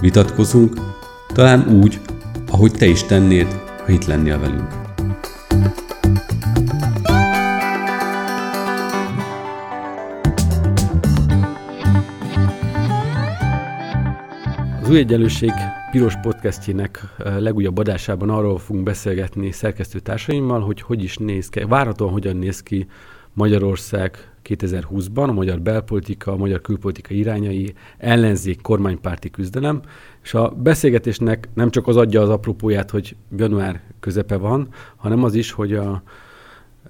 vitatkozunk, talán úgy, ahogy te is tennéd, ha itt lennél velünk. Az új egyenlőség Piros podcastjének legújabb adásában arról fogunk beszélgetni szerkesztő társaimmal, hogy hogy is néz ki, várhatóan hogyan néz ki Magyarország 2020-ban, a magyar belpolitika, a magyar külpolitika irányai, ellenzék, kormánypárti küzdelem, és a beszélgetésnek nem csak az adja az apropóját, hogy január közepe van, hanem az is, hogy a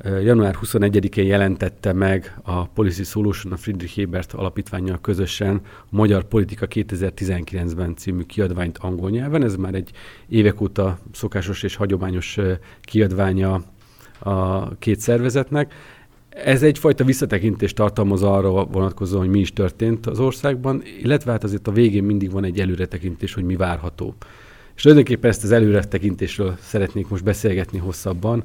január 21-én jelentette meg a Policy Solution, a Friedrich Hebert alapítványjal közösen a Magyar Politika 2019-ben című kiadványt angol nyelven. Ez már egy évek óta szokásos és hagyományos kiadványa a két szervezetnek. Ez egyfajta visszatekintést tartalmaz arra vonatkozóan, hogy mi is történt az országban, illetve hát azért a végén mindig van egy előretekintés, hogy mi várható. És tulajdonképpen ezt az előretekintésről szeretnék most beszélgetni hosszabban,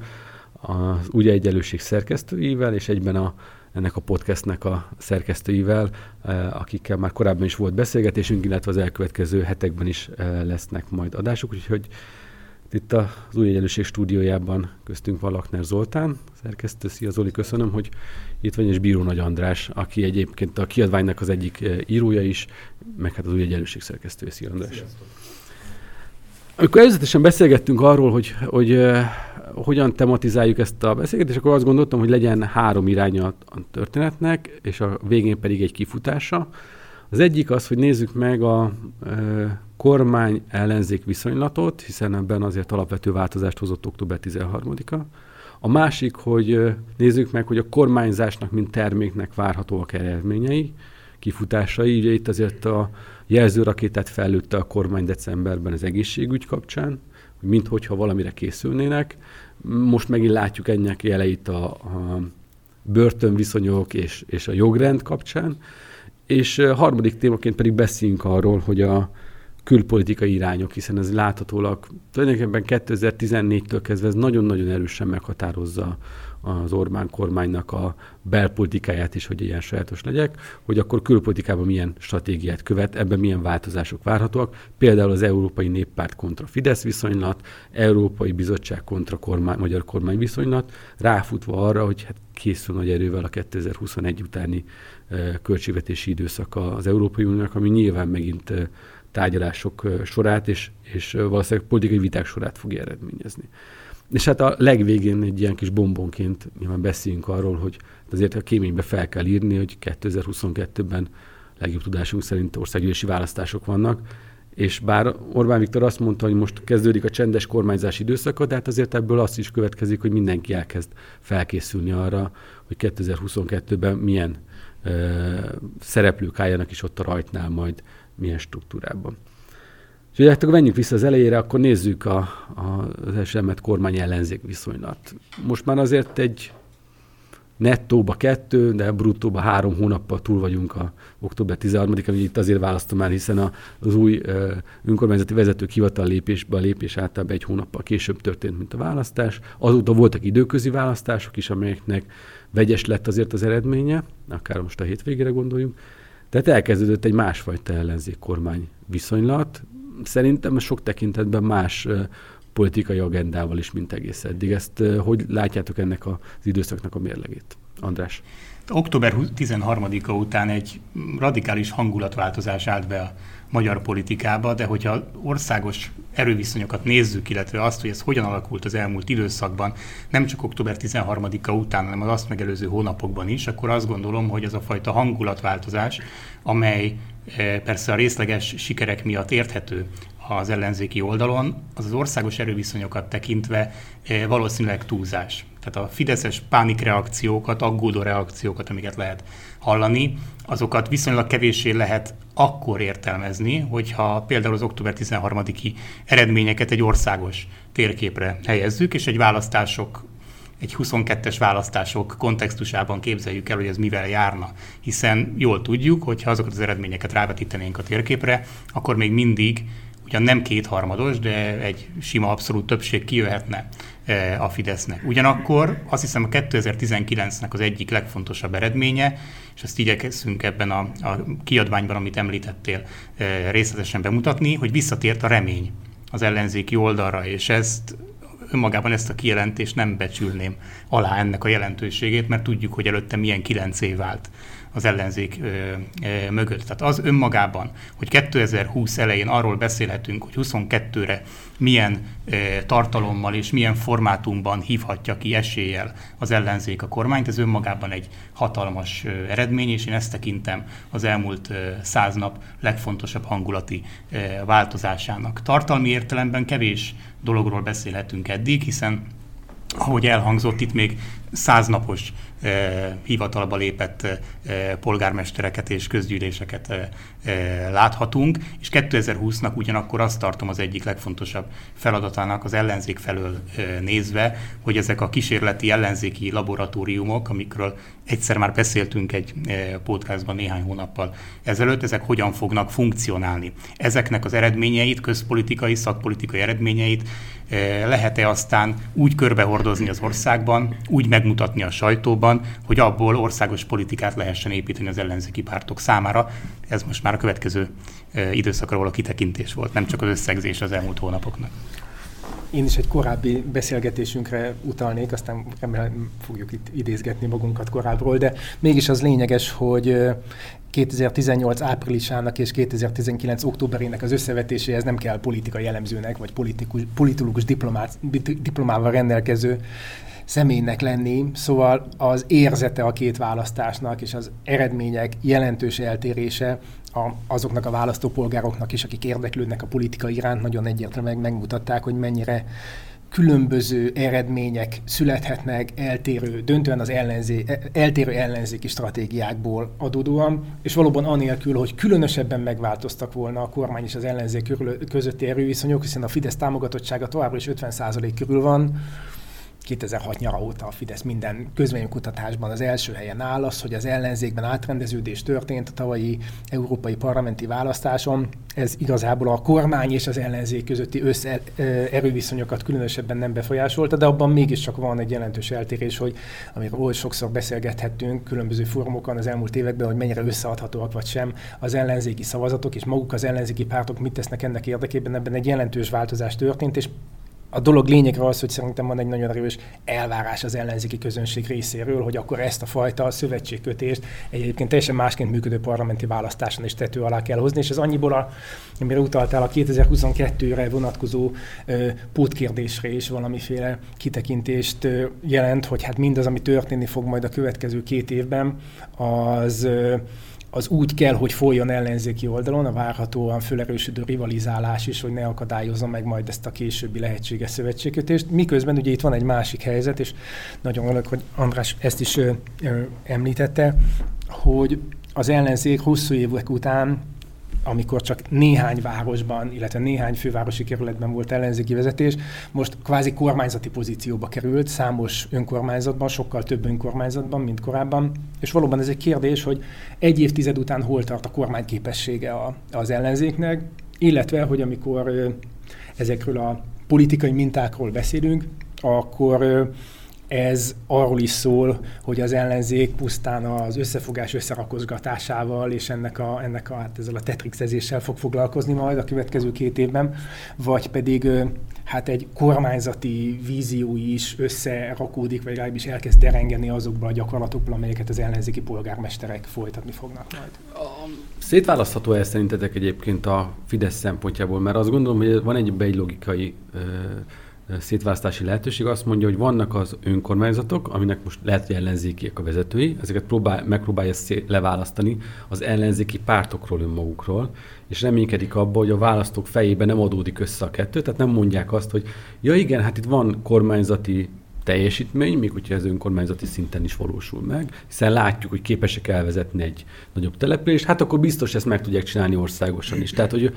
az Ugye Egyenlőség szerkesztőivel, és egyben a, ennek a podcastnek a szerkesztőivel, eh, akikkel már korábban is volt beszélgetésünk, illetve az elkövetkező hetekben is eh, lesznek majd adások, úgyhogy itt az Új Egyenlőség stúdiójában köztünk van Lakner Zoltán, szerkesztő. Szia Zoli, köszönöm, hogy itt vagy, és Bíró Nagy András, aki egyébként a kiadványnak az egyik eh, írója is, meg hát az Új Egyenlőség szerkesztője. Szia András! Sziasztok. Amikor előzetesen beszélgettünk arról, hogy, hogy hogyan tematizáljuk ezt a beszélgetést, akkor azt gondoltam, hogy legyen három iránya a történetnek, és a végén pedig egy kifutása. Az egyik az, hogy nézzük meg a e, kormány ellenzék viszonylatot, hiszen ebben azért alapvető változást hozott október 13-a. A másik, hogy nézzük meg, hogy a kormányzásnak, mint terméknek várhatóak eredményei, kifutásai. Ugye itt azért a jelzőrakétát fellőtte a kormány decemberben az egészségügy kapcsán, mint hogyha valamire készülnének. Most megint látjuk ennek jeleit a, a börtönviszonyok és, és a jogrend kapcsán. És harmadik témaként pedig beszéljünk arról, hogy a külpolitikai irányok, hiszen ez láthatólag tulajdonképpen 2014-től kezdve ez nagyon-nagyon erősen meghatározza az Orbán kormánynak a belpolitikáját is, hogy ilyen sajátos legyek, hogy akkor külpolitikában milyen stratégiát követ, ebben milyen változások várhatóak. Például az Európai Néppárt kontra Fidesz viszonylat, Európai Bizottság kontra kormány, Magyar kormány viszonylat, ráfutva arra, hogy hát készül nagy erővel a 2021 utáni költségvetési időszaka az Európai Uniónak, ami nyilván megint tárgyalások sorát és, és valószínűleg politikai viták sorát fogja eredményezni. És hát a legvégén egy ilyen kis bombonként nyilván beszéljünk arról, hogy azért a kéménybe fel kell írni, hogy 2022-ben legjobb tudásunk szerint országgyűlési választások vannak, és bár Orbán Viktor azt mondta, hogy most kezdődik a csendes kormányzási időszaka, de hát azért ebből azt is következik, hogy mindenki elkezd felkészülni arra, hogy 2022-ben milyen ö, szereplők álljanak is ott a rajtnál majd, milyen struktúrában. És hát akkor menjünk vissza az elejére, akkor nézzük a, a, az esemet kormány ellenzék viszonylat. Most már azért egy nettóba kettő, de bruttóba három hónappal túl vagyunk a október 13-án, itt azért választom már, hiszen az új önkormányzati vezetők hivatal lépésbe a lépés általában egy hónappal később történt, mint a választás. Azóta voltak időközi választások is, amelyeknek vegyes lett azért az eredménye, akár most a hétvégére gondoljunk. Tehát elkezdődött egy másfajta ellenzék kormány viszonylat, szerintem sok tekintetben más politikai agendával is, mint egész eddig. Ezt hogy látjátok ennek az időszaknak a mérlegét? András. Október 13-a után egy radikális hangulatváltozás állt be a magyar politikába, de hogyha országos erőviszonyokat nézzük, illetve azt, hogy ez hogyan alakult az elmúlt időszakban, nem csak október 13-a után, hanem az azt megelőző hónapokban is, akkor azt gondolom, hogy ez a fajta hangulatváltozás, amely persze a részleges sikerek miatt érthető az ellenzéki oldalon, az az országos erőviszonyokat tekintve valószínűleg túlzás. Tehát a fideszes pánikreakciókat, aggódó reakciókat, amiket lehet hallani, azokat viszonylag kevéssé lehet akkor értelmezni, hogyha például az október 13-i eredményeket egy országos térképre helyezzük, és egy választások egy 22-es választások kontextusában képzeljük el, hogy ez mivel járna. Hiszen jól tudjuk, hogy ha azokat az eredményeket rávetítenénk a térképre, akkor még mindig ugyan nem kétharmados, de egy sima abszolút többség kijöhetne e, a Fidesznek. Ugyanakkor azt hiszem a 2019-nek az egyik legfontosabb eredménye, és ezt igyekszünk ebben a, a kiadványban, amit említettél, e, részletesen bemutatni, hogy visszatért a remény az ellenzéki oldalra, és ezt önmagában ezt a kijelentést nem becsülném alá ennek a jelentőségét, mert tudjuk, hogy előtte milyen kilenc év vált az ellenzék mögött. Tehát az önmagában, hogy 2020 elején arról beszélhetünk, hogy 22-re milyen tartalommal és milyen formátumban hívhatja ki eséllyel az ellenzék a kormányt, ez önmagában egy hatalmas eredmény, és én ezt tekintem az elmúlt száz nap legfontosabb hangulati változásának. Tartalmi értelemben kevés dologról beszélhetünk eddig, hiszen ahogy elhangzott, itt még száznapos hivatalba lépett eh, polgármestereket és közgyűléseket eh, eh, láthatunk, és 2020-nak ugyanakkor azt tartom az egyik legfontosabb feladatának az ellenzék felől eh, nézve, hogy ezek a kísérleti ellenzéki laboratóriumok, amikről egyszer már beszéltünk egy eh, podcastban néhány hónappal ezelőtt, ezek hogyan fognak funkcionálni. Ezeknek az eredményeit, közpolitikai, szakpolitikai eredményeit eh, lehet-e aztán úgy körbehordozni az országban, úgy meg megmutatni a sajtóban, hogy abból országos politikát lehessen építeni az ellenzéki pártok számára. Ez most már a következő időszakra való kitekintés volt, nem csak az összegzés az elmúlt hónapoknak. Én is egy korábbi beszélgetésünkre utalnék, aztán remélem fogjuk itt idézgetni magunkat korábbról, de mégis az lényeges, hogy 2018 áprilisának és 2019 októberének az összevetéséhez nem kell politikai elemzőnek, vagy politikus, politológus diplomával rendelkező személynek lenni, szóval az érzete a két választásnak és az eredmények jelentős eltérése a, azoknak a választópolgároknak is, akik érdeklődnek a politika iránt, nagyon egyértelműen megmutatták, hogy mennyire különböző eredmények születhetnek eltérő, döntően az ellenzé, eltérő ellenzéki stratégiákból adódóan, és valóban anélkül, hogy különösebben megváltoztak volna a kormány és az ellenzék közötti erőviszonyok, hiszen a Fidesz támogatottsága továbbra is 50% körül van, 2006 nyara óta a Fidesz minden közvénykutatásban az első helyen áll az, hogy az ellenzékben átrendeződés történt a tavalyi európai parlamenti választáson. Ez igazából a kormány és az ellenzék közötti össze erőviszonyokat különösebben nem befolyásolta, de abban mégiscsak van egy jelentős eltérés, hogy amiről oly sokszor beszélgethettünk különböző fórumokon az elmúlt években, hogy mennyire összeadhatóak vagy sem az ellenzéki szavazatok, és maguk az ellenzéki pártok mit tesznek ennek érdekében, ebben egy jelentős változás történt, és a dolog lényegre az, hogy szerintem van egy nagyon erős elvárás az ellenzéki közönség részéről, hogy akkor ezt a fajta szövetségkötést egy egyébként teljesen másként működő parlamenti választáson is tető alá kell hozni, és ez annyiból, a, amire utaltál, a 2022-re vonatkozó ö, pótkérdésre is valamiféle kitekintést ö, jelent, hogy hát mindaz, ami történni fog majd a következő két évben, az az úgy kell, hogy folyjon ellenzéki oldalon, a várhatóan fölerősödő rivalizálás is, hogy ne akadályozza meg majd ezt a későbbi lehetséges szövetségkötést. Miközben ugye itt van egy másik helyzet, és nagyon örülök, hogy András ezt is ö, ö, említette, hogy az ellenzék hosszú évek után amikor csak néhány városban, illetve néhány fővárosi kerületben volt ellenzéki vezetés, most kvázi kormányzati pozícióba került, számos önkormányzatban, sokkal több önkormányzatban, mint korábban, és valóban ez egy kérdés, hogy egy évtized után hol tart a kormány képessége az ellenzéknek, illetve, hogy amikor ezekről a politikai mintákról beszélünk, akkor ez arról is szól, hogy az ellenzék pusztán az összefogás összerakozgatásával és ennek a, ennek a, hát ezzel a tetrixezéssel fog foglalkozni majd a következő két évben, vagy pedig hát egy kormányzati vízió is összerakódik, vagy legalábbis elkezd derengeni azokba a gyakorlatokba, amelyeket az ellenzéki polgármesterek folytatni fognak majd. Szétválasztható ez szerintetek egyébként a Fidesz szempontjából, mert azt gondolom, hogy van egy, egy logikai szétválasztási lehetőség azt mondja, hogy vannak az önkormányzatok, aminek most lehet, hogy ellenzékiek a vezetői, ezeket próbál, megpróbálja leválasztani az ellenzéki pártokról önmagukról, és reménykedik abba, hogy a választók fejében nem adódik össze a kettő, tehát nem mondják azt, hogy ja igen, hát itt van kormányzati teljesítmény, még hogyha ez önkormányzati szinten is valósul meg, hiszen látjuk, hogy képesek elvezetni egy nagyobb települést, hát akkor biztos ezt meg tudják csinálni országosan is. Tehát, hogy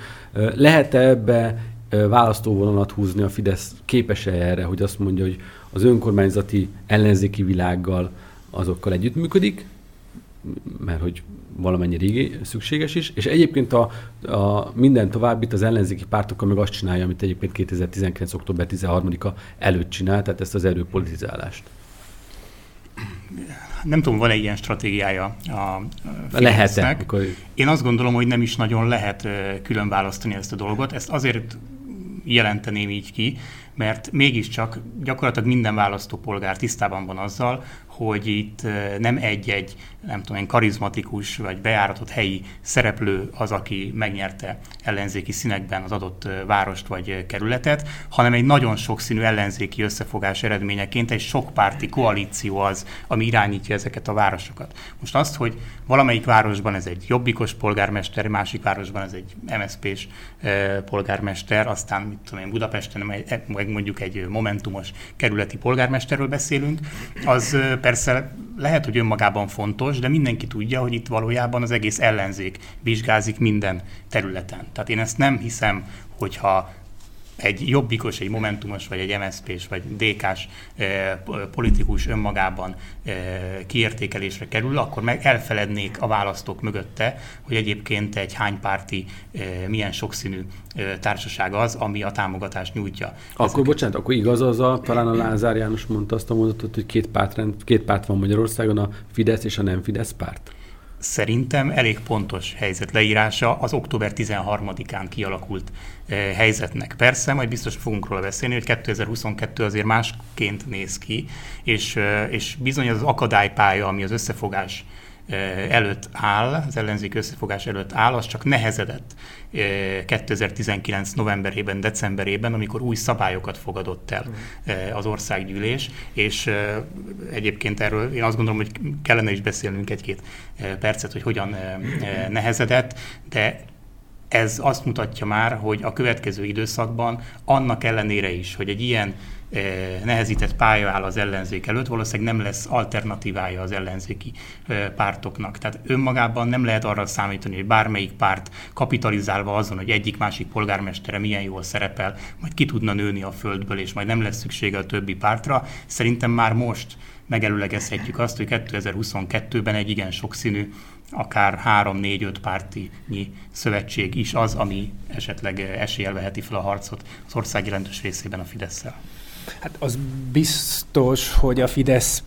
lehet-e ebbe választóvonalat húzni a Fidesz, képes-e erre, hogy azt mondja, hogy az önkormányzati ellenzéki világgal azokkal együttműködik, mert hogy valamennyi régi szükséges is, és egyébként a, a minden továbbit az ellenzéki pártokkal meg azt csinálja, amit egyébként 2019. október 13-a előtt csinál, tehát ezt az erőpolitizálást. Nem tudom, van-e ilyen stratégiája a Lehet-e? Akkor... Én azt gondolom, hogy nem is nagyon lehet külön választani ezt a dolgot. Ezt azért jelenteném így ki, mert mégiscsak gyakorlatilag minden választópolgár tisztában van azzal, hogy itt nem egy-egy, nem tudom én, karizmatikus vagy bejáratott helyi szereplő az, aki megnyerte ellenzéki színekben az adott várost vagy kerületet, hanem egy nagyon sokszínű ellenzéki összefogás eredményeként egy sokpárti koalíció az, ami irányítja ezeket a városokat. Most azt, hogy valamelyik városban ez egy jobbikos polgármester, másik városban ez egy MSZP-s polgármester, aztán mit tudom én, Budapesten meg mondjuk egy momentumos kerületi polgármesterről beszélünk, az persze lehet, hogy önmagában fontos, de mindenki tudja, hogy itt valójában az egész ellenzék vizsgázik minden területen. Tehát én ezt nem hiszem, hogyha egy jobbikos, egy momentumos, vagy egy MSZP-s, vagy DK-s eh, politikus önmagában eh, kiértékelésre kerül, akkor meg elfelednék a választók mögötte, hogy egyébként egy hánypárti, eh, milyen sokszínű társaság az, ami a támogatást nyújtja. Akkor Ezek... bocsánat, akkor igaz az a, talán a Lázár János mondta azt a mondatot, hogy két párt, két párt van Magyarországon, a Fidesz és a nem Fidesz párt? Szerintem elég pontos helyzet leírása az október 13-án kialakult eh, helyzetnek. Persze, majd biztos fogunk róla beszélni, hogy 2022 azért másként néz ki, és, eh, és bizony az akadálypálya, ami az összefogás előtt áll, az ellenzék összefogás előtt áll, az csak nehezedett 2019 novemberében, decemberében, amikor új szabályokat fogadott el az országgyűlés, és egyébként erről én azt gondolom, hogy kellene is beszélnünk egy-két percet, hogy hogyan nehezedett, de ez azt mutatja már, hogy a következő időszakban annak ellenére is, hogy egy ilyen nehezített pálya áll az ellenzék előtt, valószínűleg nem lesz alternatívája az ellenzéki eh, pártoknak. Tehát önmagában nem lehet arra számítani, hogy bármelyik párt kapitalizálva azon, hogy egyik-másik polgármestere milyen jól szerepel, majd ki tudna nőni a földből, és majd nem lesz szüksége a többi pártra. Szerintem már most megelőlegezhetjük azt, hogy 2022-ben egy igen sokszínű, akár 3-4-5 pártinyi szövetség is az, ami esetleg eséllyel veheti fel a harcot az ország jelentős részében a Fidesz-szel. Hát az biztos, hogy a Fidesz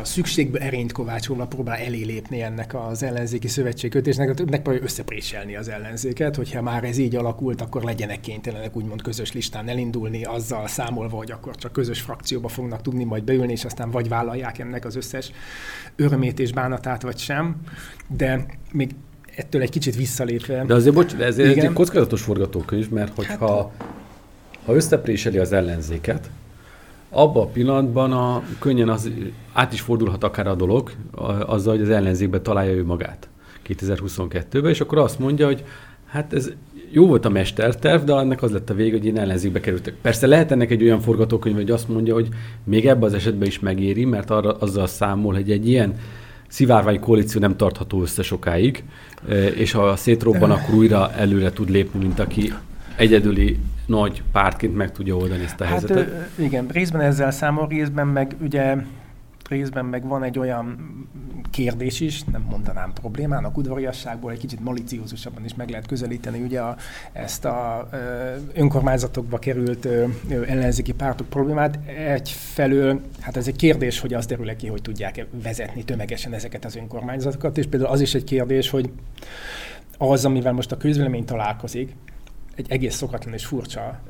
a szükségből erényt kovácsolva próbál elé lépni ennek az ellenzéki szövetségkötésnek, megpróbálja összepréselni az ellenzéket, hogyha már ez így alakult, akkor legyenek kénytelenek úgymond közös listán elindulni, azzal számolva, hogy akkor csak közös frakcióba fognak tudni majd beülni, és aztán vagy vállalják ennek az összes örömét és bánatát, vagy sem. De még ettől egy kicsit visszalépve. De azért, bocs, ez egy kockázatos forgatókönyv, mert hogyha hát, ha összepréseli az ellenzéket, abban a pillanatban a, könnyen az, át is fordulhat akár a dolog, azzal, hogy az ellenzékben találja ő magát 2022-ben, és akkor azt mondja, hogy hát ez jó volt a mesterterv, de ennek az lett a vége, hogy én ellenzékbe kerültek. Persze lehet ennek egy olyan forgatókönyv, hogy azt mondja, hogy még ebben az esetben is megéri, mert arra, azzal számol, hogy egy ilyen szivárvány koalíció nem tartható össze sokáig, és ha szétrobban, akkor újra előre tud lépni, mint aki egyedüli nagy pártként meg tudja oldani ezt a hát, helyzetet. Igen, részben ezzel számol, részben meg ugye részben meg van egy olyan kérdés is, nem mondanám problémának, udvariasságból egy kicsit maliciózusabban is meg lehet közelíteni ugye a, ezt a ö, önkormányzatokba került ö, ellenzéki pártok problémát. Egyfelől, hát ez egy kérdés, hogy az derül ki, hogy tudják vezetni tömegesen ezeket az önkormányzatokat, és például az is egy kérdés, hogy az, amivel most a közvélemény találkozik, egy egész szokatlan és furcsa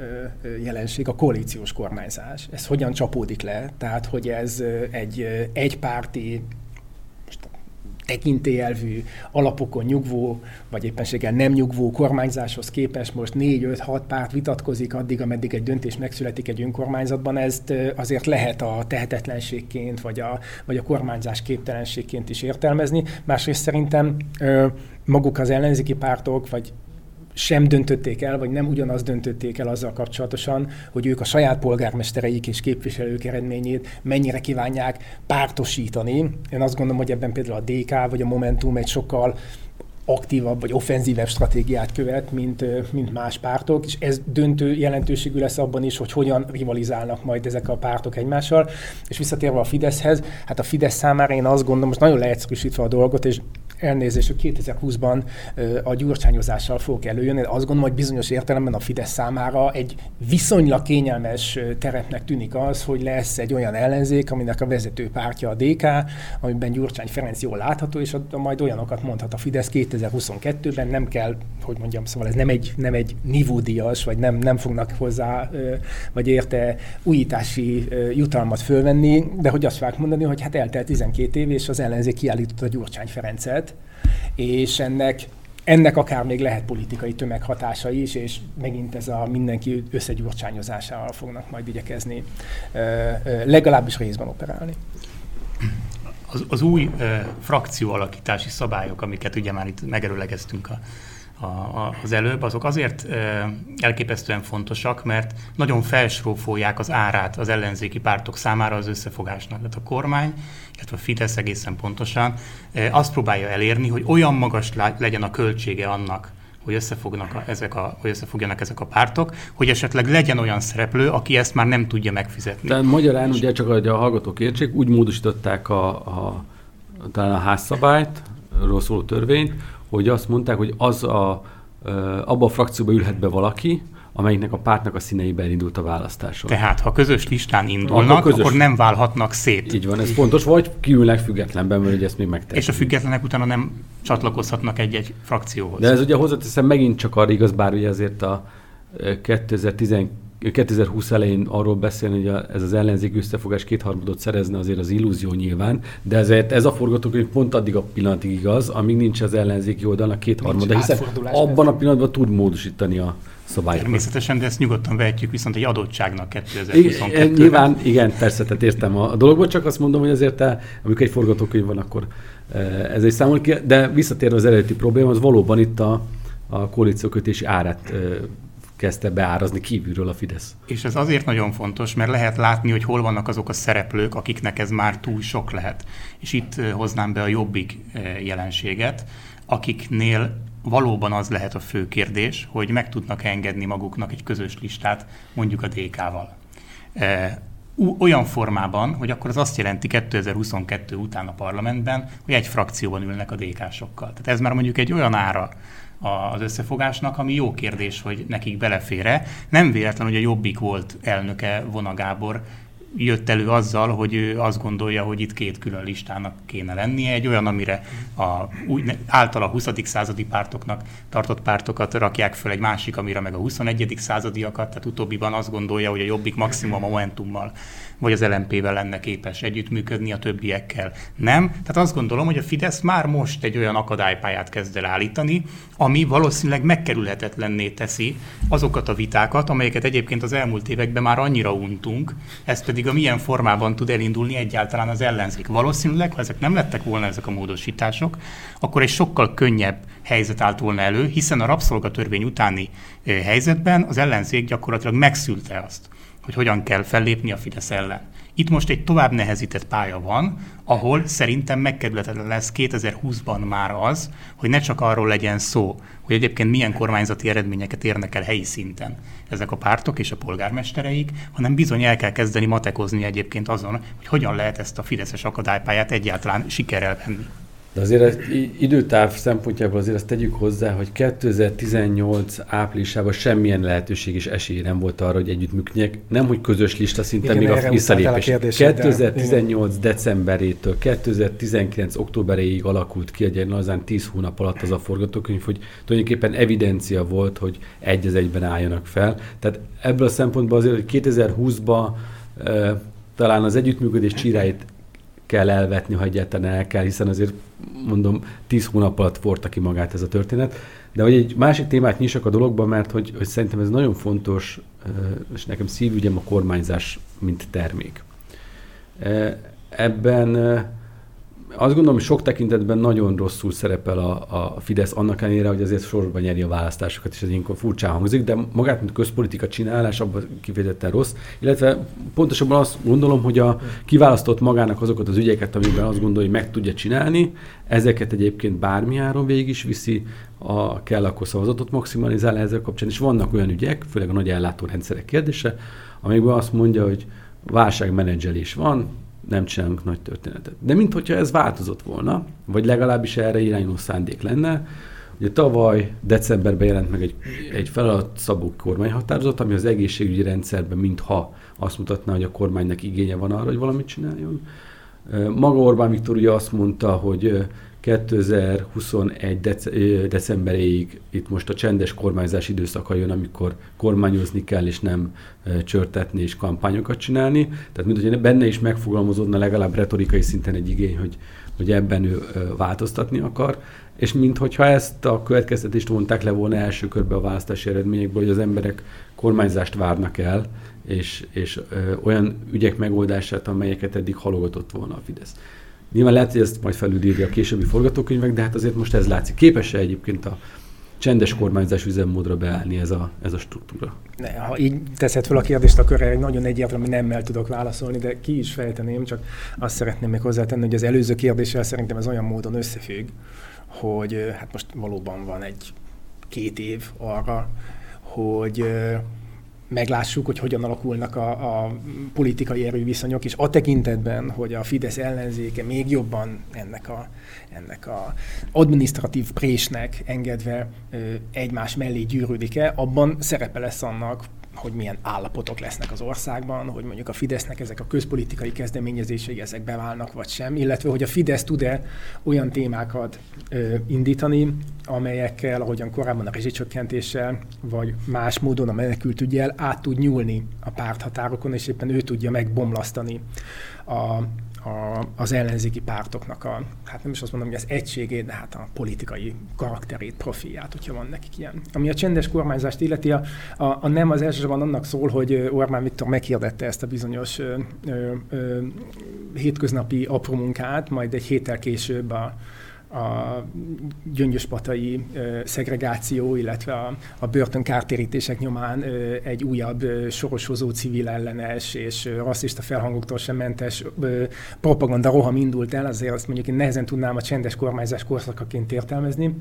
jelenség, a koalíciós kormányzás. Ez hogyan csapódik le? Tehát, hogy ez egy egypárti, tekintélyelvű, alapokon nyugvó, vagy éppenséggel nem nyugvó kormányzáshoz képest most négy-öt-hat párt vitatkozik addig, ameddig egy döntés megszületik egy önkormányzatban, ezt azért lehet a tehetetlenségként, vagy a, vagy a kormányzás képtelenségként is értelmezni. Másrészt szerintem maguk az ellenzéki pártok, vagy sem döntötték el, vagy nem ugyanazt döntötték el azzal kapcsolatosan, hogy ők a saját polgármestereik és képviselők eredményét mennyire kívánják pártosítani. Én azt gondolom, hogy ebben például a DK vagy a Momentum egy sokkal aktívabb vagy offenzívebb stratégiát követ, mint, mint más pártok, és ez döntő jelentőségű lesz abban is, hogy hogyan rivalizálnak majd ezek a pártok egymással. És visszatérve a Fideszhez, hát a Fidesz számára én azt gondolom, most nagyon leegyszerűsítve a dolgot, és elnézést, hogy 2020-ban a gyurcsányozással fogok előjönni. Azt gondolom, hogy bizonyos értelemben a Fidesz számára egy viszonylag kényelmes terepnek tűnik az, hogy lesz egy olyan ellenzék, aminek a vezető pártja a DK, amiben Gyurcsány Ferenc jól látható, és majd olyanokat mondhat a Fidesz 2022-ben, nem kell, hogy mondjam, szóval ez nem egy, nem egy nivódias, vagy nem, nem fognak hozzá, vagy érte újítási jutalmat fölvenni, de hogy azt fogják mondani, hogy hát eltelt 12 év, és az ellenzék kiállította Gyurcsány Ferencet, és ennek ennek akár még lehet politikai tömeghatása is, és megint ez a mindenki összegyurcsányozásával fognak majd igyekezni legalábbis részben operálni. Az, az új frakció alakítási szabályok, amiket ugye már itt megerőlegeztünk a a, a, az előbb, azok azért e, elképesztően fontosak, mert nagyon felsrófolják az árát az ellenzéki pártok számára az összefogásnak. Tehát a kormány, illetve a Fidesz egészen pontosan e, azt próbálja elérni, hogy olyan magas legyen a költsége annak, hogy, összefognak a, ezek a, hogy összefogjanak ezek a pártok, hogy esetleg legyen olyan szereplő, aki ezt már nem tudja megfizetni. Tehát magyarán ugye csak hogy a hallgatók értsék, úgy módosították a, a, talán a házszabályt, szóló törvényt, hogy azt mondták, hogy az a, abba a frakcióba ülhet be valaki, amelyiknek a pártnak a színeiben indult a választáson. Tehát, ha közös listán indulnak, akkor, közös... akkor nem válhatnak szét. Így van, ez fontos, vagy kiülnek függetlenben, mert ezt még megtehetik. És a függetlenek utána nem csatlakozhatnak egy-egy frakcióhoz. De ez ugye hozzáteszem megint csak arra igaz, bár ugye ezért a 2012 2020 elején arról beszélni, hogy ez az ellenzék összefogás kétharmadot szerezne, azért az illúzió nyilván, de ezért ez a forgatókönyv pont addig a pillanatig igaz, amíg nincs az ellenzéki oldalnak kétharmada, hiszen abban a pillanatban tud módosítani a szabályokat. Természetesen, de ezt nyugodtan vehetjük viszont egy adottságnak 2022 Nyilván, igen, persze, tehát értem a, a dologból, csak azt mondom, hogy azért te, amikor egy forgatókönyv van, akkor e, ez egy számol ki, de visszatérve az eredeti probléma, az valóban itt a, a koalíciókötési árát e, kezdte beárazni kívülről a Fidesz. És ez azért nagyon fontos, mert lehet látni, hogy hol vannak azok a szereplők, akiknek ez már túl sok lehet. És itt hoznám be a jobbik jelenséget, akiknél valóban az lehet a fő kérdés, hogy meg tudnak engedni maguknak egy közös listát mondjuk a DK-val. Olyan formában, hogy akkor az azt jelenti 2022 után a parlamentben, hogy egy frakcióban ülnek a DK-sokkal. Tehát ez már mondjuk egy olyan ára az összefogásnak, ami jó kérdés, hogy nekik belefére. Nem véletlen, hogy a Jobbik volt elnöke Vona Gábor, jött elő azzal, hogy ő azt gondolja, hogy itt két külön listának kéne lennie, egy olyan, amire a, úgy, által a 20. századi pártoknak tartott pártokat rakják föl, egy másik, amire meg a 21. századiakat, tehát utóbbiban azt gondolja, hogy a Jobbik maximum a Momentummal vagy az LMP-vel lenne képes együttműködni a többiekkel. Nem. Tehát azt gondolom, hogy a Fidesz már most egy olyan akadálypályát kezd el állítani, ami valószínűleg megkerülhetetlenné teszi azokat a vitákat, amelyeket egyébként az elmúlt években már annyira untunk, ez pedig a milyen formában tud elindulni egyáltalán az ellenzék. Valószínűleg, ha ezek nem lettek volna ezek a módosítások, akkor egy sokkal könnyebb helyzet állt volna elő, hiszen a rabszolgatörvény utáni helyzetben az ellenzék gyakorlatilag megszülte azt, hogy hogyan kell fellépni a Fidesz ellen. Itt most egy tovább nehezített pálya van, ahol szerintem megkerülhetetlen lesz 2020-ban már az, hogy ne csak arról legyen szó, hogy egyébként milyen kormányzati eredményeket érnek el helyi szinten ezek a pártok és a polgármestereik, hanem bizony el kell kezdeni matekozni egyébként azon, hogy hogyan lehet ezt a fideszes akadálypályát egyáltalán sikerrel venni. De azért időtáv szempontjából azért azt tegyük hozzá, hogy 2018 áprilisában semmilyen lehetőség és esély nem volt arra, hogy együttműködjek. Nem, hogy közös lista szinten, még a visszalépés. 2018 de... decemberétől 2019 októberéig alakult ki egy lazán 10 hónap alatt az a forgatókönyv, hogy tulajdonképpen evidencia volt, hogy egy az egyben álljanak fel. Tehát ebből a szempontból azért, hogy 2020-ban e, talán az együttműködés csiráit kell elvetni, ha egyáltalán el kell, hiszen azért mondom, tíz hónap alatt forta ki magát ez a történet. De hogy egy másik témát nyissak a dologban, mert hogy, hogy szerintem ez nagyon fontos, és nekem szívügyem a kormányzás, mint termék. Ebben azt gondolom, hogy sok tekintetben nagyon rosszul szerepel a, a Fidesz, annak ellenére, hogy azért sorban nyeri a választásokat, és ez ilyenkor furcsán hangzik, de magát, mint közpolitika csinálás, abban kifejezetten rossz. Illetve pontosabban azt gondolom, hogy a kiválasztott magának azokat az ügyeket, amiben azt gondolja, hogy meg tudja csinálni, ezeket egyébként bármi áron végig is viszi, a kell, akkor szavazatot maximalizál ezzel kapcsán, és vannak olyan ügyek, főleg a nagy ellátórendszerek kérdése, amikben azt mondja, hogy válságmenedzselés van, nem csinálunk nagy történetet. De minthogyha ez változott volna, vagy legalábbis erre irányuló szándék lenne, Ugye tavaly decemberben jelent meg egy, egy feladatszabó kormányhatározat, ami az egészségügyi rendszerben mintha azt mutatná, hogy a kormánynak igénye van arra, hogy valamit csináljon. Maga Orbán Viktor ugye azt mondta, hogy 2021 dece- decemberéig itt most a csendes kormányzás időszaka jön, amikor kormányozni kell, és nem csörtetni és kampányokat csinálni. Tehát mint benne is megfogalmazódna legalább retorikai szinten egy igény, hogy, hogy ebben ő változtatni akar. És minthogyha ezt a következtetést vonták le volna első körbe a választási eredményekből, hogy az emberek kormányzást várnak el, és, és ö, olyan ügyek megoldását, amelyeket eddig halogatott volna a Fidesz. Nyilván lehet, hogy ezt majd felülírja a későbbi forgatókönyvek, de hát azért most ez látszik. Képes-e egyébként a csendes kormányzás üzemmódra beállni ez a, ez a struktúra? Ne, ha így teszed fel a kérdést, akkor egy nagyon egyértelmű nemmel tudok válaszolni, de ki is fejteném, csak azt szeretném még hozzátenni, hogy az előző kérdéssel szerintem ez olyan módon összefügg, hogy hát most valóban van egy két év arra, hogy meglássuk, hogy hogyan alakulnak a, a politikai erőviszonyok, és a tekintetben, hogy a Fidesz ellenzéke még jobban ennek a, ennek a administratív présnek engedve ö, egymás mellé gyűrűdik-e, abban szerepe lesz annak, hogy milyen állapotok lesznek az országban, hogy mondjuk a Fidesznek ezek a közpolitikai kezdeményezései ezek beválnak vagy sem, illetve hogy a Fidesz tud-e olyan témákat ö, indítani, amelyekkel, ahogyan korábban a rezsicsökkentéssel, vagy más módon a menekültügyel át tud nyúlni a párthatárokon, és éppen ő tudja megbomlasztani a, a, az ellenzéki pártoknak a, hát nem is azt mondom, hogy az egységét, de hát a politikai karakterét, profilját, hogyha van nekik ilyen. Ami a csendes kormányzást illeti, a, a, a nem az elsősorban annak szól, hogy Orbán Viktor meghirdette ezt a bizonyos ö, ö, ö, hétköznapi apró munkát, majd egy héttel később a, a gyöngyöspatai szegregáció, illetve a, a börtönkártérítések nyomán egy újabb soroshozó civil ellenes és rasszista felhangoktól sem mentes propaganda roham indult el, azért azt mondjuk én nehezen tudnám a csendes kormányzás korszakaként értelmezni.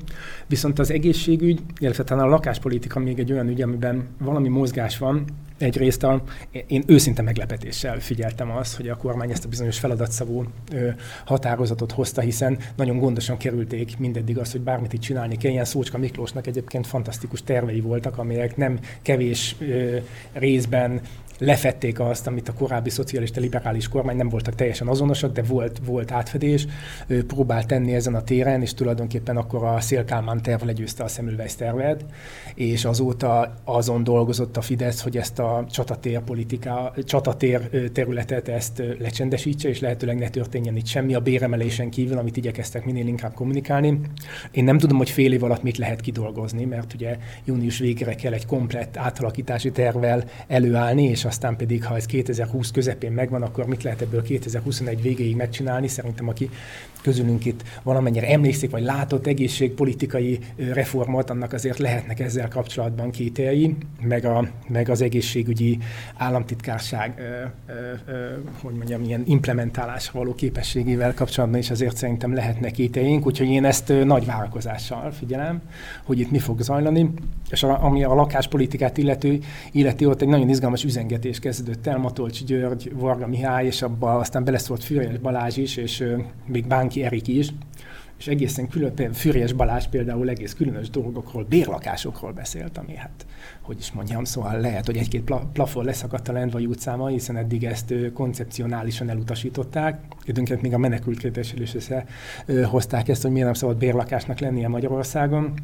Viszont az egészségügy, illetve talán a lakáspolitika még egy olyan ügy, amiben valami mozgás van, egyrészt a, én őszinte meglepetéssel figyeltem azt, hogy a kormány ezt a bizonyos feladatszavú ö, határozatot hozta, hiszen nagyon gondosan kerülték mindeddig azt, hogy bármit itt csinálni kell. Ilyen Szócska Miklósnak egyébként fantasztikus tervei voltak, amelyek nem kevés ö, részben lefették azt, amit a korábbi szocialista liberális kormány nem voltak teljesen azonosak, de volt, volt átfedés, ő próbált tenni ezen a téren, és tulajdonképpen akkor a Szélkálmán terv legyőzte a Szemülvejsz tervet, és azóta azon dolgozott a Fidesz, hogy ezt a csatatér politika, csatatér területet ezt lecsendesítse, és lehetőleg ne történjen itt semmi a béremelésen kívül, amit igyekeztek minél inkább kommunikálni. Én nem tudom, hogy fél év alatt mit lehet kidolgozni, mert ugye június végére kell egy komplett átalakítási tervvel előállni, és aztán pedig, ha ez 2020 közepén megvan, akkor mit lehet ebből 2021 végéig megcsinálni? Szerintem, aki közülünk itt valamennyire emlékszik, vagy látott egészségpolitikai reformot, annak azért lehetnek ezzel kapcsolatban kételjei, meg, a, meg az egészségügyi államtitkárság, ö, ö, ö, hogy mondjam, ilyen implementálásra való képességével kapcsolatban is azért szerintem lehetnek kételjeink, úgyhogy én ezt nagy várakozással figyelem, hogy itt mi fog zajlani, és a, ami a lakáspolitikát illető, illeti ott egy nagyon izgalmas üzengetés kezdődött el, Matolcs György, Varga Mihály, és abba aztán beleszólt Fürjes Balázs is, és ö, még Bán Bánki Erik is, és egészen külön, Fürjes Balázs például egész különös dolgokról, bérlakásokról beszélt, ami hát, hogy is mondjam, szóval lehet, hogy egy-két pla- plafon leszakadt a Lendvai utcában, hiszen eddig ezt koncepcionálisan elutasították. Időnként még a menekült kérdéssel is összehozták ezt, hogy miért nem szabad bérlakásnak lennie Magyarországon.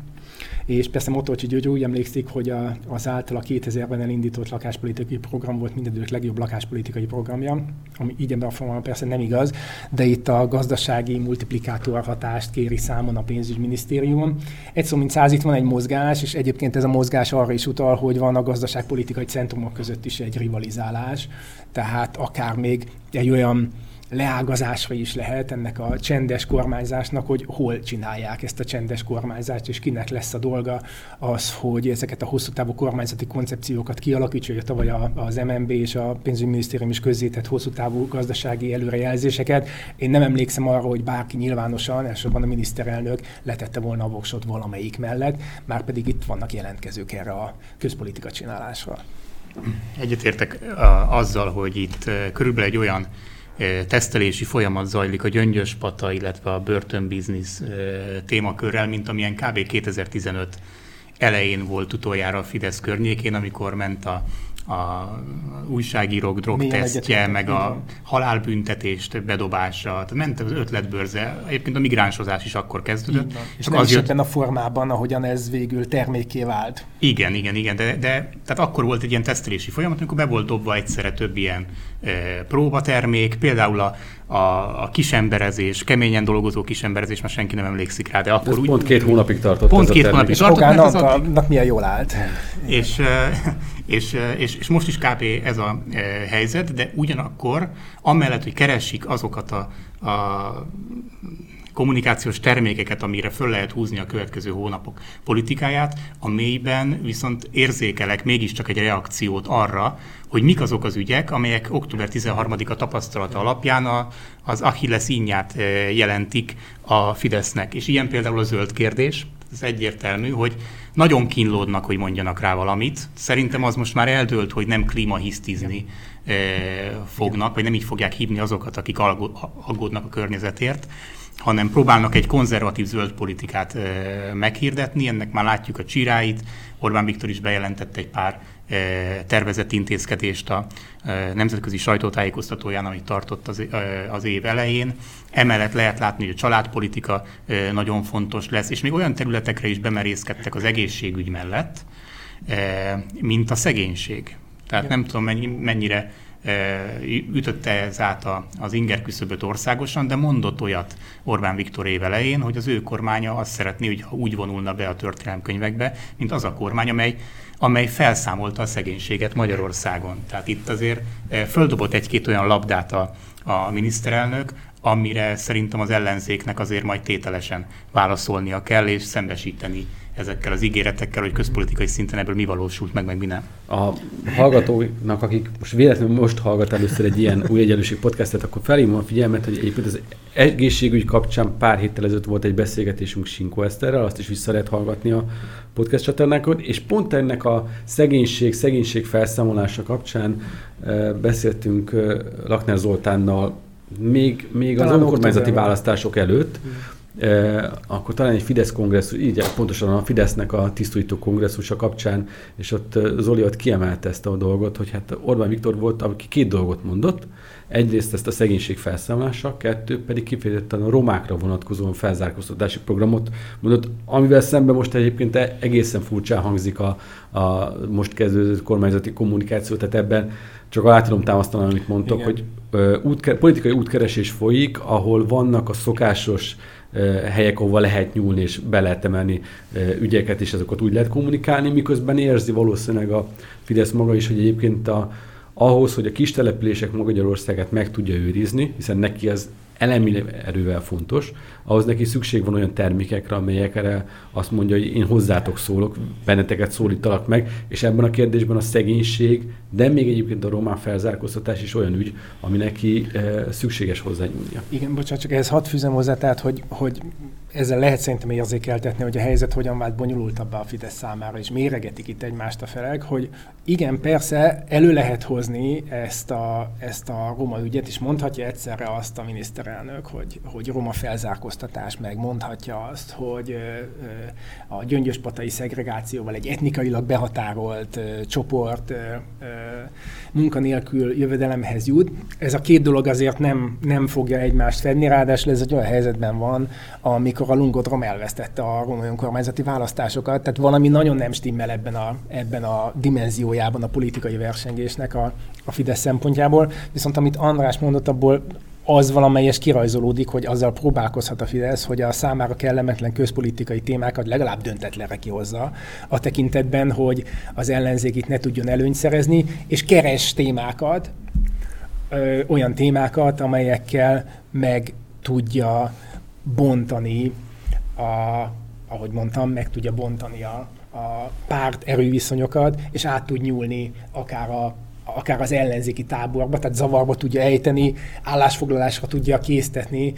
És persze Motolcsi György úgy emlékszik, hogy a, az általa 2000-ben elindított lakáspolitikai program volt mindedők legjobb lakáspolitikai programja, ami így ebben a formában persze nem igaz, de itt a gazdasági multiplikátor hatást kéri számon a pénzügyminisztérium. Egy szó mint száz, itt van egy mozgás, és egyébként ez a mozgás arra is utal, hogy van a gazdaságpolitikai centrumok között is egy rivalizálás, tehát akár még egy olyan leágazásra is lehet ennek a csendes kormányzásnak, hogy hol csinálják ezt a csendes kormányzást, és kinek lesz a dolga az, hogy ezeket a hosszú távú kormányzati koncepciókat kialakítsa, hogy tavaly az MNB és a pénzügyminisztérium is közzétett hosszú távú gazdasági előrejelzéseket. Én nem emlékszem arra, hogy bárki nyilvánosan, elsősorban a miniszterelnök letette volna a voksot valamelyik mellett, már pedig itt vannak jelentkezők erre a közpolitika csinálásra. Egyetértek azzal, hogy itt körülbelül egy olyan tesztelési folyamat zajlik a gyöngyös pata, illetve a börtönbiznisz témakörrel, mint amilyen kb. 2015 elején volt utoljára a Fidesz környékén, amikor ment a a újságírók drogtesztje, meg a halálbüntetést bedobása. Tehát ment az ötletbörze. Egyébként a migránsozás is akkor kezdődött. És nem is jött... a formában, ahogyan ez végül terméké vált. Igen, igen, igen. De, de tehát akkor volt egy ilyen tesztelési folyamat, amikor be volt dobva egyszerre több ilyen e, próbatermék, például a, a, a kisemberezés, keményen dolgozó kisemberezés, már senki nem emlékszik rá, de akkor ez úgy... Pont két hónapig tartott Pont két hónapig tartott. Mert ez a... milyen jól állt. És, és, és, és most is kb. ez a helyzet, de ugyanakkor amellett, hogy keresik azokat a, a kommunikációs termékeket, amire föl lehet húzni a következő hónapok politikáját, a mélyben viszont érzékelek mégiscsak egy reakciót arra, hogy mik azok az ügyek, amelyek október 13-a tapasztalata alapján a, az Achilles ínyát jelentik a Fidesznek. És ilyen például a zöld kérdés, ez egyértelmű, hogy nagyon kínlódnak, hogy mondjanak rá valamit. Szerintem az most már eldőlt, hogy nem klímahisztizni eh, fognak, vagy nem így fogják hívni azokat, akik aggódnak a környezetért, hanem próbálnak egy konzervatív zöld politikát eh, meghirdetni. Ennek már látjuk a csiráit. Orbán Viktor is bejelentette egy pár tervezett intézkedést a nemzetközi sajtótájékoztatóján, amit tartott az, az év elején. Emellett lehet látni, hogy a családpolitika nagyon fontos lesz, és még olyan területekre is bemerészkedtek az egészségügy mellett, mint a szegénység. Tehát nem tudom, mennyire ütötte ez át az inger küszöböt országosan, de mondott olyat Orbán Viktor év elején, hogy az ő kormánya azt szeretné, hogy úgy vonulna be a történelemkönyvekbe, mint az a kormány, amely amely felszámolta a szegénységet Magyarországon. Tehát itt azért eh, földobott egy-két olyan labdát a, a miniszterelnök, amire szerintem az ellenzéknek azért majd tételesen válaszolnia kell, és szembesíteni ezekkel az ígéretekkel, hogy közpolitikai szinten ebből mi valósult meg, meg mi nem. A hallgatóknak, akik most véletlenül most hallgat először egy ilyen új egyenlőség podcastet, akkor felhívom a figyelmet, hogy egyébként az egészségügy kapcsán pár héttel ezelőtt volt egy beszélgetésünk Sinko Eszterrel, azt is vissza lehet hallgatni a podcast csatornákon, és pont ennek a szegénység, szegénység felszámolása kapcsán uh, beszéltünk uh, Lakner Zoltánnal még, még az önkormányzati választások előtt, mm akkor talán egy Fidesz kongresszus, így pontosan a Fidesznek a tisztújtó kongresszusa kapcsán, és ott Zoli ott kiemelte ezt a dolgot, hogy hát Orbán Viktor volt, aki két dolgot mondott, egyrészt ezt a szegénység felszámolása, kettő pedig kifejezetten a romákra vonatkozóan felzárkóztatási programot mondott, amivel szemben most egyébként e- egészen furcsán hangzik a, a most kezdődött kormányzati kommunikáció, tehát ebben csak alá tudom támasztani, amit mondtok, Igen. hogy ö, útke, politikai útkeresés folyik, ahol vannak a szokásos helyek, ahova lehet nyúlni és be lehet emelni ügyeket, és azokat úgy lehet kommunikálni, miközben érzi valószínűleg a Fidesz maga is, hogy egyébként a, ahhoz, hogy a kis települések Magyarországát meg tudja őrizni, hiszen neki ez elemi erővel fontos, ahhoz neki szükség van olyan termékekre, amelyekre azt mondja, hogy én hozzátok szólok, benneteket szólítalak meg, és ebben a kérdésben a szegénység, de még egyébként a román felzárkóztatás is olyan ügy, ami neki e, szükséges hozzányúlnia. Igen, bocsánat, csak ehhez hat fűzem hozzá, tehát hogy, hogy ezzel lehet szerintem érzékeltetni, hogy a helyzet hogyan vált bonyolultabbá a Fidesz számára, és méregetik itt egymást a felek, hogy igen, persze elő lehet hozni ezt a, ezt a roma ügyet, és mondhatja egyszerre azt a miniszterelnök, hogy, hogy roma felzárkóztatás, meg mondhatja azt, hogy a gyöngyöspatai szegregációval egy etnikailag behatárolt csoport munkanélkül jövedelemhez jut. Ez a két dolog azért nem, nem fogja egymást fedni, ráadásul ez egy olyan helyzetben van, amikor a Lungodrom elvesztette a római önkormányzati választásokat, tehát valami nagyon nem stimmel ebben a, ebben a dimenziójában a politikai versengésnek a, a Fidesz szempontjából. Viszont amit András mondott, abból az valamelyes kirajzolódik, hogy azzal próbálkozhat a Fidesz, hogy a számára kellemetlen közpolitikai témákat legalább döntetlenre kihozza, a tekintetben, hogy az ellenzék itt ne tudjon előnyt szerezni, és keres témákat, ö, olyan témákat, amelyekkel meg tudja bontani a, ahogy mondtam, meg tudja bontani a, a párt erőviszonyokat, és át tud nyúlni akár a akár az ellenzéki táborba, tehát zavarba tudja ejteni, állásfoglalásra tudja késztetni,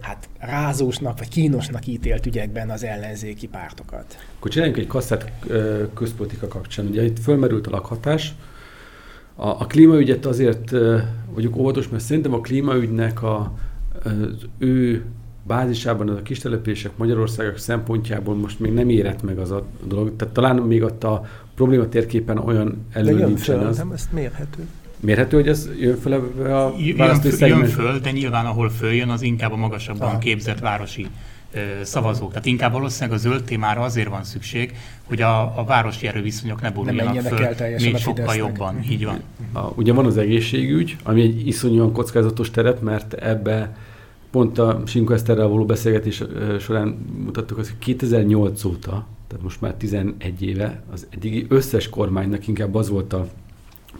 hát rázósnak vagy kínosnak ítélt ügyekben az ellenzéki pártokat. Akkor csináljunk egy kasszát közpolitika kapcsán. Ugye itt fölmerült a lakhatás, a, a klímaügyet azért vagyok óvatos, mert szerintem a klímaügynek a, az ő bázisában az a kis települések Magyarországok szempontjából most még nem érett meg az a dolog. Tehát talán még ott a probléma térképen olyan elő nincsen az. Nem, ezt mérhető. Mérhető, hogy ez jön föl a jön, föl, jön föl, de nyilván ahol följön, az inkább a magasabban ah. képzett városi szavazók. Tehát inkább valószínűleg a zöld témára azért van szükség, hogy a, a városi erőviszonyok ne boruljanak föl még sokkal jobban. Így van. A, ugye van az egészségügy, ami egy iszonyúan kockázatos terep, mert ebbe pont a Sinko Eszterrel való beszélgetés során mutattuk azt, hogy 2008 óta, tehát most már 11 éve, az eddigi összes kormánynak inkább az volt a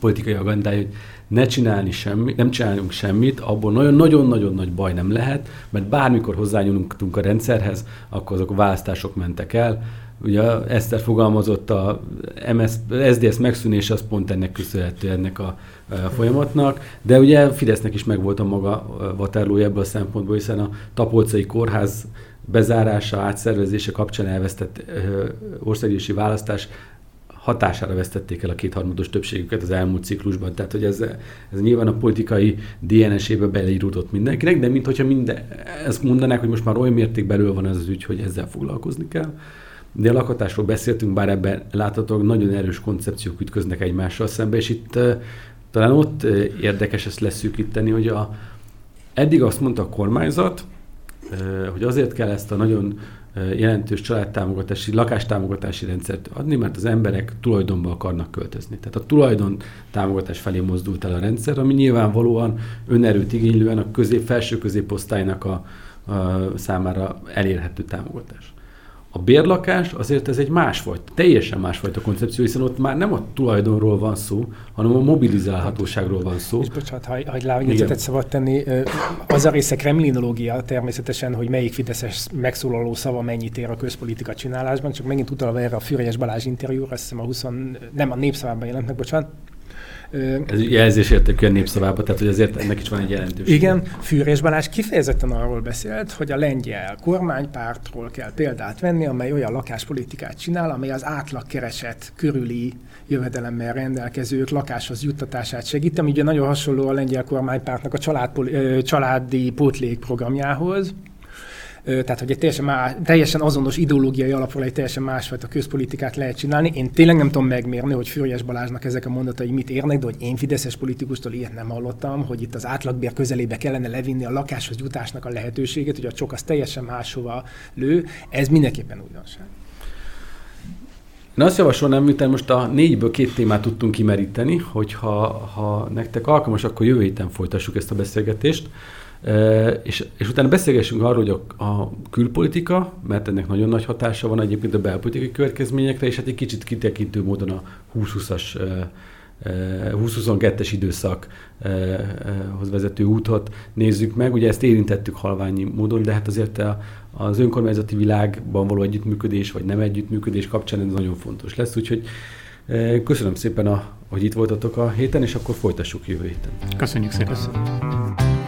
politikai agendája, hogy ne csinálni semmit, nem csináljunk semmit, abból nagyon-nagyon-nagyon nagy baj nem lehet, mert bármikor hozzányúlunk a rendszerhez, akkor azok a választások mentek el, Ugye Eszter fogalmazott a MS, SZDSZ megszűnése az pont ennek köszönhető ennek a, a folyamatnak, de ugye Fidesznek is megvolt a maga vatárlója ebből a szempontból, hiszen a Tapolcai Kórház bezárása, átszervezése kapcsán elvesztett országgyűlési választás hatására vesztették el a kétharmados többségüket az elmúlt ciklusban. Tehát, hogy ez, ez nyilván a politikai DNS-ébe beleíródott mindenkinek, de mintha minden, ezt mondanák, hogy most már olyan mértékben belül van ez az ügy, hogy ezzel foglalkozni kell. De a lakhatásról beszéltünk, bár ebben láthatóan nagyon erős koncepciók ütköznek egymással szembe, és itt talán ott érdekes ezt leszűkíteni, hogy a, eddig azt mondta a kormányzat, hogy azért kell ezt a nagyon jelentős családtámogatási, lakástámogatási rendszert adni, mert az emberek tulajdonba akarnak költözni. Tehát a tulajdon támogatás felé mozdult el a rendszer, ami nyilvánvalóan önerőt igénylően a közép, felső középosztálynak a, a számára elérhető támogatás. A bérlakás azért ez egy másfajta, teljesen másfajta koncepció, hiszen ott már nem a tulajdonról van szó, hanem a mobilizálhatóságról van szó. És bocsánat, ha, ha egy szabad tenni, az a része kremlinológia természetesen, hogy melyik Fideszes megszólaló szava mennyit ér a közpolitika csinálásban, csak megint utalva erre a Füriyes Balázs interjúra, azt hiszem a 20, nem a népszavában jelent meg, bocsánat, ez jelzésértékű a népszavába, tehát hogy azért ennek is van egy jelentőség. Igen, Fűrés Balázs kifejezetten arról beszélt, hogy a lengyel kormánypártról kell példát venni, amely olyan lakáspolitikát csinál, amely az átlagkereset körüli jövedelemmel rendelkezők lakáshoz juttatását segít, ami ugye nagyon hasonló a lengyel kormánypártnak a család, családi pótlék programjához, tehát hogy egy teljesen, más, teljesen azonos ideológiai alapról egy teljesen másfajta közpolitikát lehet csinálni. Én tényleg nem tudom megmérni, hogy Füriyes Balázsnak ezek a mondatai mit érnek, de hogy én Fideszes politikustól ilyet nem hallottam, hogy itt az átlagbér közelébe kellene levinni a lakáshoz jutásnak a lehetőséget, hogy a csok az teljesen máshova lő, ez mindenképpen újdonság. Én azt javasolnám, miután most a négyből két témát tudtunk kimeríteni, hogy ha, ha nektek alkalmas, akkor jövő héten folytassuk ezt a beszélgetést. És, és utána beszélgessünk arról, hogy a, a külpolitika, mert ennek nagyon nagy hatása van egyébként a belpolitikai következményekre, és hát egy kicsit kitekintő módon a 2020-as 2022-es időszakhoz vezető útot nézzük meg. Ugye ezt érintettük halványi módon, de hát azért az önkormányzati világban való együttműködés, vagy nem együttműködés kapcsán ez nagyon fontos lesz. Úgyhogy köszönöm szépen, a, hogy itt voltatok a héten, és akkor folytassuk jövő héten. Köszönjük szépen. Köszönjük.